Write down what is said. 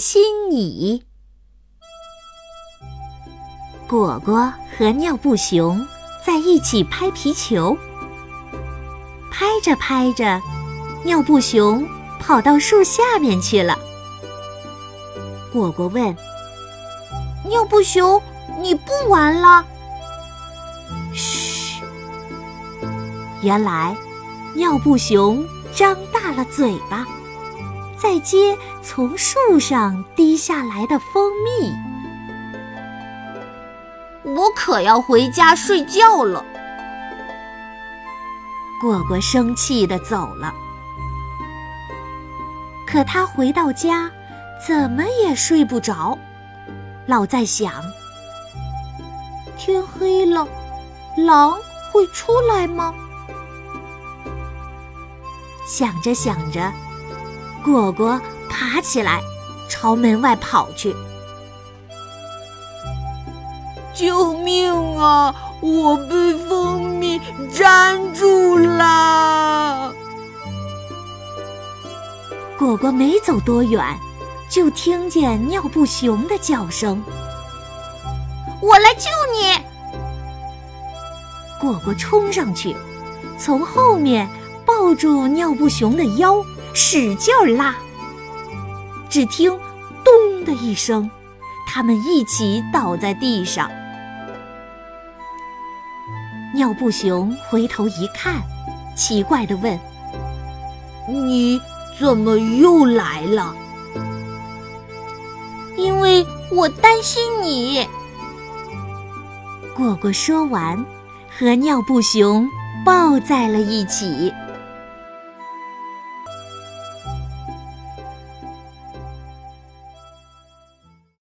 心你。果果和尿布熊在一起拍皮球，拍着拍着，尿布熊跑到树下面去了。果果问：“尿布熊，你不玩了？”嘘，原来尿布熊张大了嘴巴。再接从树上滴下来的蜂蜜，我可要回家睡觉了。果果生气的走了，可他回到家，怎么也睡不着，老在想：天黑了，狼会出来吗？想着想着。果果爬起来，朝门外跑去。救命啊！我被蜂蜜粘住了。果果没走多远，就听见尿布熊的叫声：“我来救你！”果果冲上去，从后面抱住尿布熊的腰。使劲拉，只听“咚”的一声，他们一起倒在地上。尿布熊回头一看，奇怪地问：“你怎么又来了？”“因为我担心你。”果果说完，和尿布熊抱在了一起。